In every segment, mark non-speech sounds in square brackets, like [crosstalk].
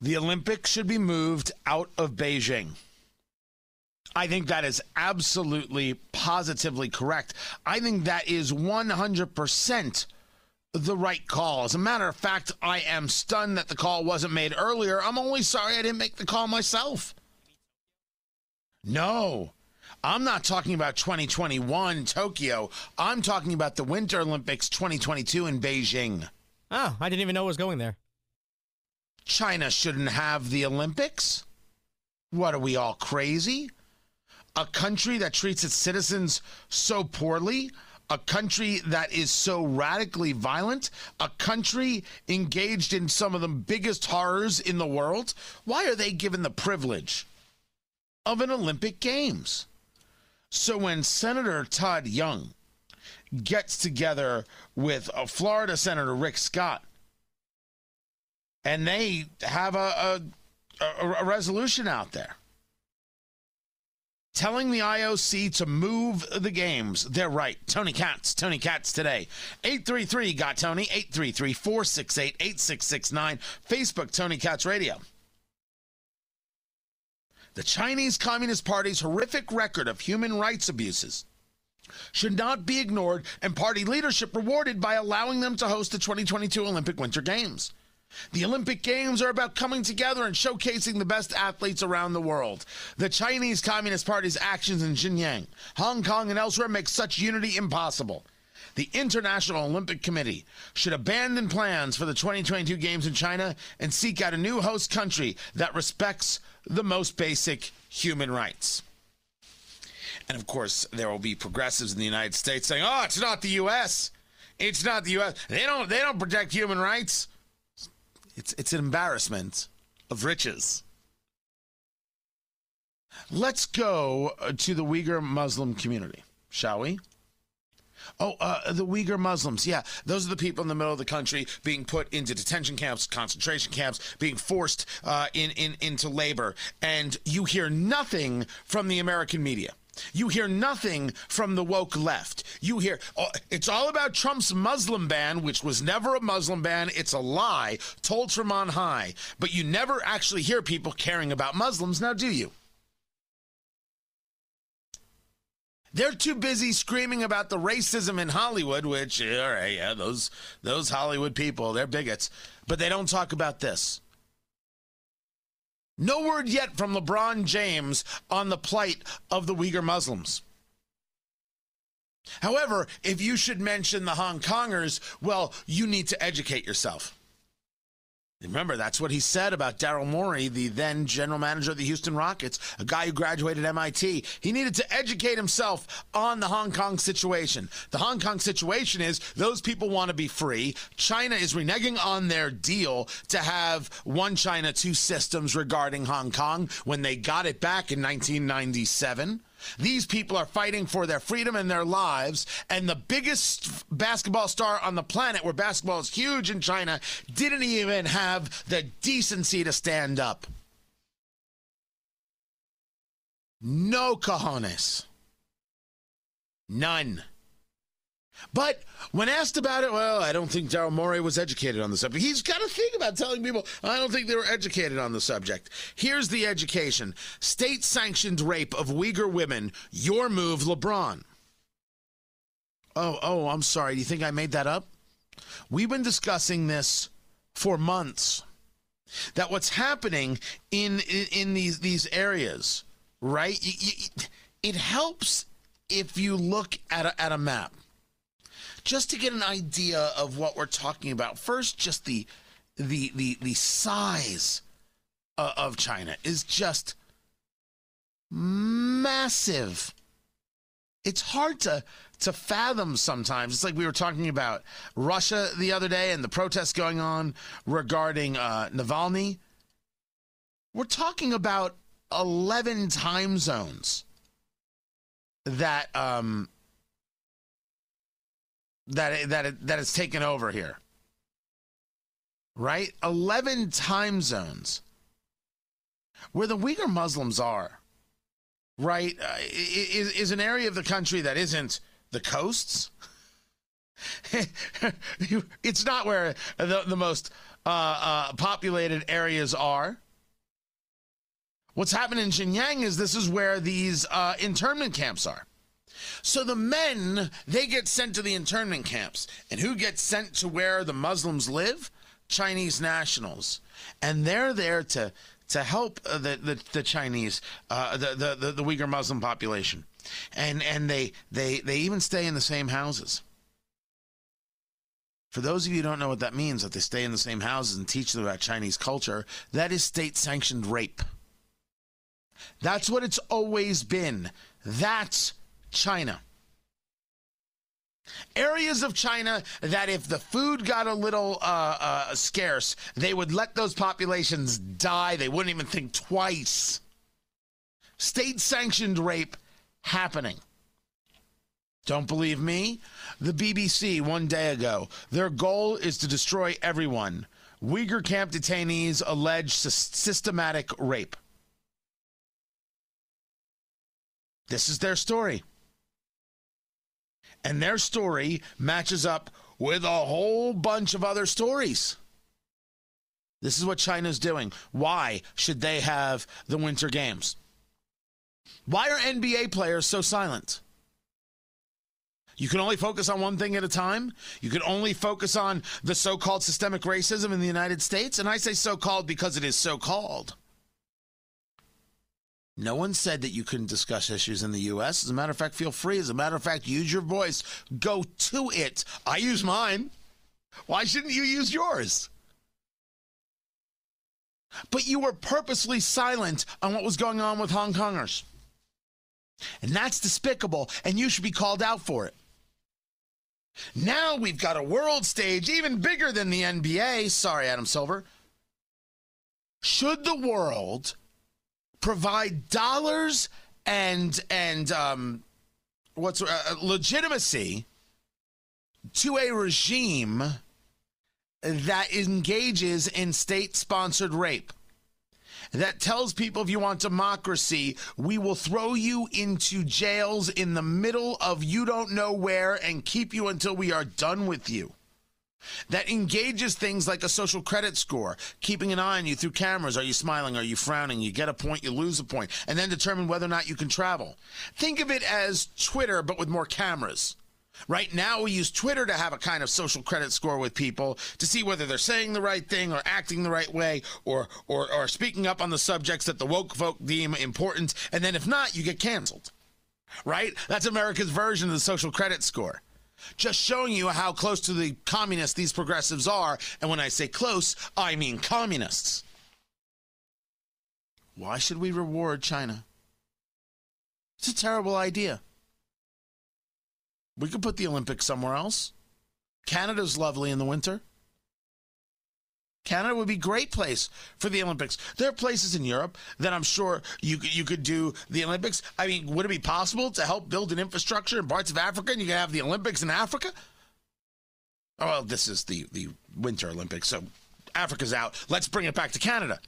The Olympics should be moved out of Beijing. I think that is absolutely, positively correct. I think that is 100% the right call. As a matter of fact, I am stunned that the call wasn't made earlier. I'm only sorry I didn't make the call myself. No, I'm not talking about 2021 Tokyo. I'm talking about the Winter Olympics 2022 in Beijing. Oh, I didn't even know it was going there. China shouldn't have the Olympics. What are we all crazy? A country that treats its citizens so poorly, a country that is so radically violent, a country engaged in some of the biggest horrors in the world. Why are they given the privilege of an Olympic Games? So when Senator Todd Young gets together with uh, Florida Senator Rick Scott and they have a, a, a resolution out there telling the IOC to move the games. They're right. Tony Katz, Tony Katz today. 833 got Tony, 833 468 8669. Facebook, Tony Katz Radio. The Chinese Communist Party's horrific record of human rights abuses should not be ignored and party leadership rewarded by allowing them to host the 2022 Olympic Winter Games. The Olympic Games are about coming together and showcasing the best athletes around the world. The Chinese Communist Party's actions in Xinjiang, Hong Kong, and elsewhere make such unity impossible. The International Olympic Committee should abandon plans for the 2022 Games in China and seek out a new host country that respects the most basic human rights. And of course, there will be progressives in the United States saying, "Oh, it's not the U.S. It's not the U.S. They don't they don't protect human rights." It's it's an embarrassment of riches. Let's go uh, to the Uyghur Muslim community, shall we? Oh, uh, the Uyghur Muslims. Yeah, those are the people in the middle of the country being put into detention camps, concentration camps, being forced uh, in, in into labor, and you hear nothing from the American media. You hear nothing from the woke left. You hear oh, it's all about Trump's Muslim ban, which was never a Muslim ban. It's a lie told from on high. But you never actually hear people caring about Muslims, now do you? They're too busy screaming about the racism in Hollywood, which, all right, yeah, those those Hollywood people, they're bigots, but they don't talk about this. No word yet from LeBron James on the plight of the Uyghur Muslims. However, if you should mention the Hong Kongers, well, you need to educate yourself. Remember, that's what he said about Daryl Morey, the then general manager of the Houston Rockets, a guy who graduated MIT. He needed to educate himself on the Hong Kong situation. The Hong Kong situation is those people want to be free. China is reneging on their deal to have one China, two systems regarding Hong Kong when they got it back in 1997. These people are fighting for their freedom and their lives. And the biggest basketball star on the planet, where basketball is huge in China, didn't even have the decency to stand up. No cojones. None. But when asked about it, well, I don't think Daryl Morey was educated on the subject. He's got a thing about telling people, I don't think they were educated on the subject. Here's the education state sanctioned rape of Uyghur women. Your move, LeBron. Oh, oh, I'm sorry. Do you think I made that up? We've been discussing this for months. That what's happening in in, in these these areas, right? It helps if you look at a, at a map just to get an idea of what we're talking about. First, just the the the the size uh, of China is just massive. It's hard to to fathom sometimes. It's like we were talking about Russia the other day and the protests going on regarding uh, Navalny. We're talking about 11 time zones that um, that that that it's taken over here. Right? 11 time zones where the Uyghur Muslims are. Right? Uh, is is an area of the country that isn't the coasts. [laughs] it's not where the, the most uh, uh, populated areas are. What's happening in Xinjiang is this is where these uh, internment camps are. So the men, they get sent to the internment camps. And who gets sent to where the Muslims live? Chinese nationals. And they're there to to help uh, the, the, the Chinese, uh, the, the, the Uyghur Muslim population. And, and they, they, they even stay in the same houses. For those of you who don't know what that means, that they stay in the same houses and teach them about Chinese culture, that is state sanctioned rape. That's what it's always been. That's China. Areas of China that, if the food got a little uh, uh, scarce, they would let those populations die. They wouldn't even think twice. State sanctioned rape happening. Don't believe me? The BBC one day ago. Their goal is to destroy everyone. Uyghur camp detainees allege systematic rape. This is their story. And their story matches up with a whole bunch of other stories. This is what China's doing. Why should they have the Winter Games? Why are NBA players so silent? You can only focus on one thing at a time. You can only focus on the so called systemic racism in the United States. And I say so called because it is so called. No one said that you couldn't discuss issues in the U.S. As a matter of fact, feel free. As a matter of fact, use your voice. Go to it. I use mine. Why shouldn't you use yours? But you were purposely silent on what was going on with Hong Kongers. And that's despicable, and you should be called out for it. Now we've got a world stage even bigger than the NBA. Sorry, Adam Silver. Should the world provide dollars and and um, what's uh, legitimacy to a regime that engages in state-sponsored rape. That tells people if you want democracy, we will throw you into jails in the middle of you don't know where and keep you until we are done with you that engages things like a social credit score, keeping an eye on you through cameras. Are you smiling? Are you frowning? You get a point, you lose a point, and then determine whether or not you can travel. Think of it as Twitter, but with more cameras. Right now, we use Twitter to have a kind of social credit score with people to see whether they're saying the right thing or acting the right way or, or, or speaking up on the subjects that the woke folk deem important. And then if not, you get canceled. Right? That's America's version of the social credit score just showing you how close to the communists these progressives are. And when I say close, I mean communists. Why should we reward China? It's a terrible idea. We could put the Olympics somewhere else. Canada's lovely in the winter. Canada would be a great place for the Olympics. There are places in Europe that I'm sure you you could do the Olympics. I mean, would it be possible to help build an infrastructure in parts of Africa and you can have the Olympics in Africa? Oh, well, this is the the Winter Olympics, so Africa's out. Let's bring it back to Canada.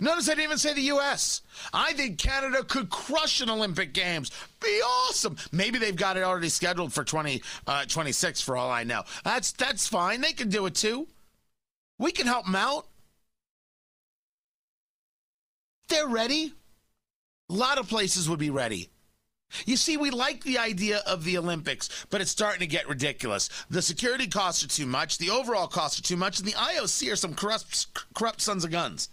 Notice I didn't even say the U.S. I think Canada could crush an Olympic Games. Be awesome. Maybe they've got it already scheduled for 2026 uh, for all I know. That's that's fine. They can do it too. We can help them out. They're ready. A lot of places would be ready. You see, we like the idea of the Olympics, but it's starting to get ridiculous. The security costs are too much, the overall costs are too much, and the IOC are some corrupt, corrupt sons of guns.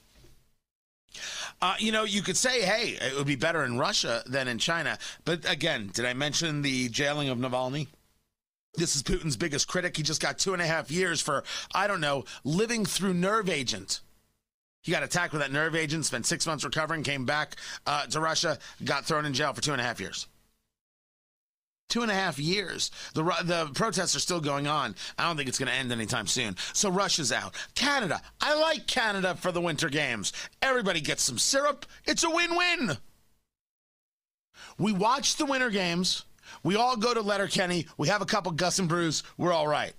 Uh, you know, you could say, hey, it would be better in Russia than in China. But again, did I mention the jailing of Navalny? This is Putin's biggest critic. He just got two and a half years for, I don't know, living through nerve agent. He got attacked with that nerve agent, spent six months recovering, came back uh, to Russia, got thrown in jail for two and a half years. Two and a half years. The, the protests are still going on. I don't think it's going to end anytime soon. So Russia's out. Canada. I like Canada for the Winter Games. Everybody gets some syrup. It's a win win. We watch the Winter Games. We all go to Letterkenny. We have a couple Gus and Brews. We're all right.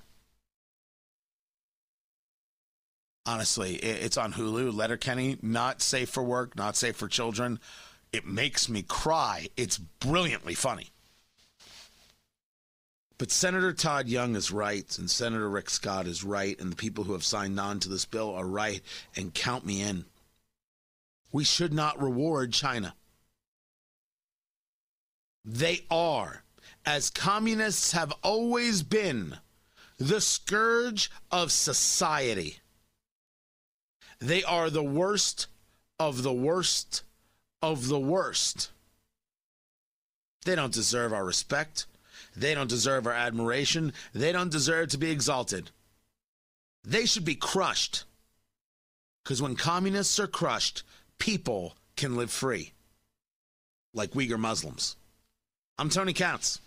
Honestly, it's on Hulu. Letterkenny, not safe for work, not safe for children. It makes me cry. It's brilliantly funny. But Senator Todd Young is right, and Senator Rick Scott is right, and the people who have signed on to this bill are right, and count me in. We should not reward China. They are, as communists have always been, the scourge of society. They are the worst of the worst of the worst. They don't deserve our respect. They don't deserve our admiration. They don't deserve to be exalted. They should be crushed. Because when communists are crushed, people can live free, like Uyghur Muslims. I'm Tony Katz.